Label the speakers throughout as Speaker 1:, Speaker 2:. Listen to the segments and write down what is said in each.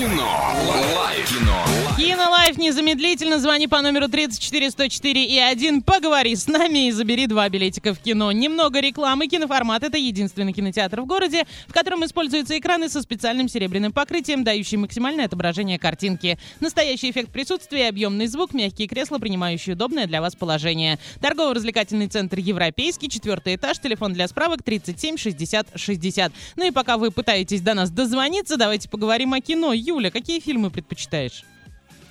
Speaker 1: Кино. Лайф. Кино.
Speaker 2: Кино Лайф незамедлительно звони по номеру 34 104 и 1. Поговори с нами и забери два билетика в кино. Немного рекламы. Киноформат — это единственный кинотеатр в городе, в котором используются экраны со специальным серебряным покрытием, дающий максимальное отображение картинки. Настоящий эффект присутствия, объемный звук, мягкие кресла, принимающие удобное для вас положение. Торгово-развлекательный центр «Европейский», четвертый этаж, телефон для справок 37 60 60. Ну и пока вы пытаетесь до нас дозвониться, давайте поговорим о кино. Юля, какие фильмы предпочитаешь?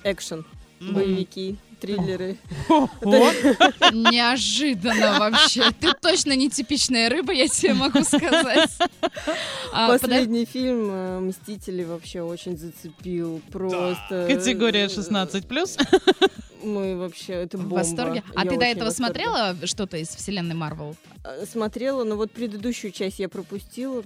Speaker 3: Экшен, боевики, триллеры.
Speaker 4: Неожиданно вообще. Ты точно не типичная рыба, я тебе могу сказать. А,
Speaker 3: Последний фильм э, «Мстители» вообще очень зацепил. Просто...
Speaker 2: Категория
Speaker 3: э,
Speaker 2: 16+.
Speaker 3: Мы вообще, это
Speaker 4: В
Speaker 3: бомба.
Speaker 4: восторге. А
Speaker 3: Я
Speaker 4: ты до
Speaker 3: в
Speaker 4: этого смотрела что-то из вселенной Марвел?
Speaker 3: Э, Смотрела, но вот предыдущую часть я пропустила.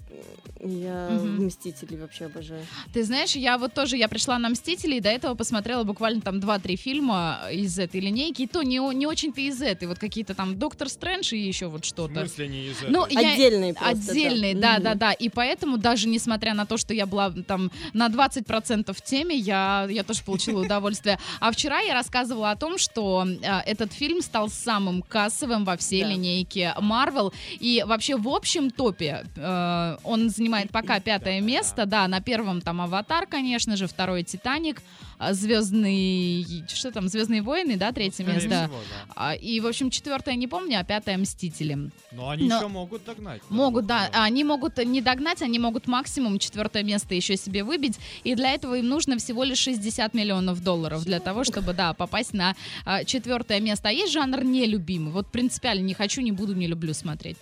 Speaker 3: Я
Speaker 4: Мгм.
Speaker 3: «Мстителей» вообще обожаю.
Speaker 4: Ты знаешь, я вот тоже, я пришла на «Мстители», и до этого посмотрела буквально там 2-3 фильма из этой линейки, и то не, не очень-то из этой, вот какие-то там «Доктор Стрэндж» и еще вот
Speaker 5: В
Speaker 4: что-то.
Speaker 5: смысле не из
Speaker 4: Ну,
Speaker 5: этого?
Speaker 4: я-
Speaker 3: Отдельные просто,
Speaker 4: Отдельные, да,
Speaker 3: Мгм.
Speaker 4: да, да. И поэтому, даже несмотря на то, что я была там на 20% в теме, я, я тоже получила удовольствие. А вчера я рассказывала о том, что э, этот фильм стал самым кассовым во всей
Speaker 3: Да.
Speaker 4: линейке Marvel. И вообще в общем топе э, он занимает пока пятое место. Да, на первом там «Аватар», конечно же, второй «Титаник», а, «Звездный...» Что там? «Звездные войны», да, третье
Speaker 5: Скорее
Speaker 4: место.
Speaker 5: всего, да.
Speaker 4: А, И, в общем, четвертое не помню, а пятое «Мстители».
Speaker 5: Но они
Speaker 4: Но-
Speaker 5: еще могут догнать. до
Speaker 4: Могут, да.
Speaker 5: миллионов.
Speaker 4: Они могут не догнать, они могут максимум четвертое место еще себе выбить. И для этого им нужно всего лишь 60 миллионов долларов для того, чтобы, да, попасть на а, четвертое место. А есть жанр нелюбимый. Вот принципиально не хочу, не буду, не люблю смотреть.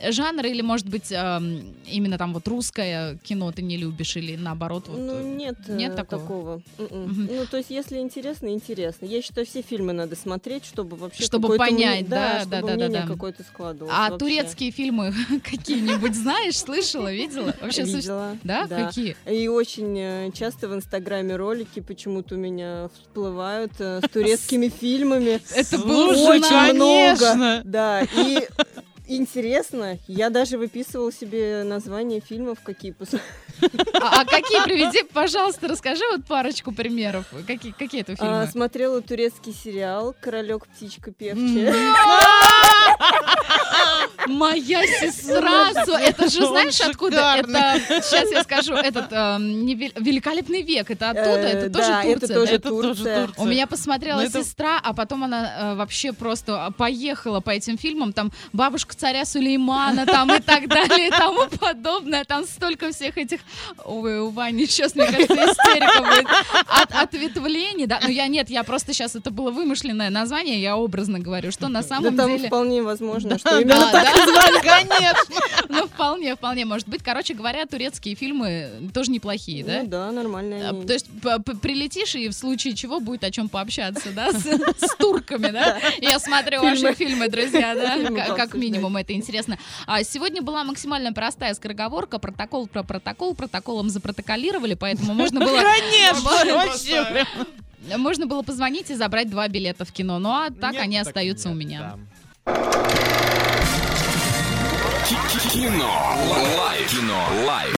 Speaker 4: Жанр или, может быть, эм, именно там вот русское кино ты не любишь или наоборот вот...
Speaker 3: Ну,
Speaker 4: э,
Speaker 3: нет,
Speaker 4: нет
Speaker 3: э,
Speaker 4: такого?
Speaker 3: М-м. Ну, то есть, если интересно, интересно. Я считаю, все фильмы надо смотреть, чтобы вообще
Speaker 4: Чтобы понять,
Speaker 3: мне-
Speaker 4: да,
Speaker 3: чтобы
Speaker 4: да, да, да, да.
Speaker 3: какое-то складывалось.
Speaker 4: А
Speaker 3: вообще.
Speaker 4: турецкие фильмы какие-нибудь знаешь, слышала, видела? Вообще
Speaker 3: Видела,
Speaker 4: Да?
Speaker 3: да.
Speaker 4: Какие?
Speaker 3: И очень э, часто в Инстаграме ролики почему-то у меня всплывают э, с турецкими фильмами.
Speaker 4: Это было
Speaker 3: Очень много. Да, и интересно, я даже выписывала себе названия фильмов, какие пос-
Speaker 4: А, а какие приведи, пожалуйста, расскажи вот парочку примеров. Какие, какие это фильмы?
Speaker 3: А, смотрела турецкий сериал «Королек, птичка, певчая».
Speaker 4: Моя сестра, это же знаешь откуда? Это сейчас я скажу, этот эм, великолепный век, это оттуда,
Speaker 3: Э,
Speaker 4: это
Speaker 3: да,
Speaker 4: тоже Турция.
Speaker 3: тоже
Speaker 4: да?
Speaker 2: Это тоже
Speaker 3: Турция.
Speaker 2: Турция.
Speaker 4: У меня посмотрела
Speaker 2: Ну,
Speaker 4: сестра, а потом она э, вообще просто поехала по этим фильмам, там бабушка царя Сулеймана, там и так далее, и тому подобное, там столько всех этих, ой, у Вани сейчас, мне кажется, истерика будет, от, ответвлений, да, ну я нет, я просто сейчас, это было вымышленное название, я образно говорю, что на
Speaker 3: Да
Speaker 4: самом
Speaker 3: там
Speaker 4: деле...
Speaker 3: вполне возможно,
Speaker 4: Да,
Speaker 3: что именно
Speaker 4: да, да.
Speaker 2: Конечно.
Speaker 4: Ну, вполне, вполне может быть. Короче говоря, турецкие фильмы тоже неплохие, да?
Speaker 3: Ну да, нормально.
Speaker 4: А. То есть прилетишь, и в случае чего будет о чем пообщаться, да, с, с турками, да? Я смотрю
Speaker 3: Фильмы.
Speaker 4: ваши фильмы, друзья, да, как минимум, это интересно. А сегодня была максимально простая скороговорка, протокол про протокол, протоколом запротоколировали, поэтому можно было...
Speaker 2: Конечно.
Speaker 4: Можно было позвонить и забрать два билета в кино. Ну а так
Speaker 5: Нет,
Speaker 4: они
Speaker 5: так
Speaker 4: остаются у
Speaker 5: нет,
Speaker 4: меня.
Speaker 5: да.
Speaker 1: Кино. Лайф. Кино. Лайф.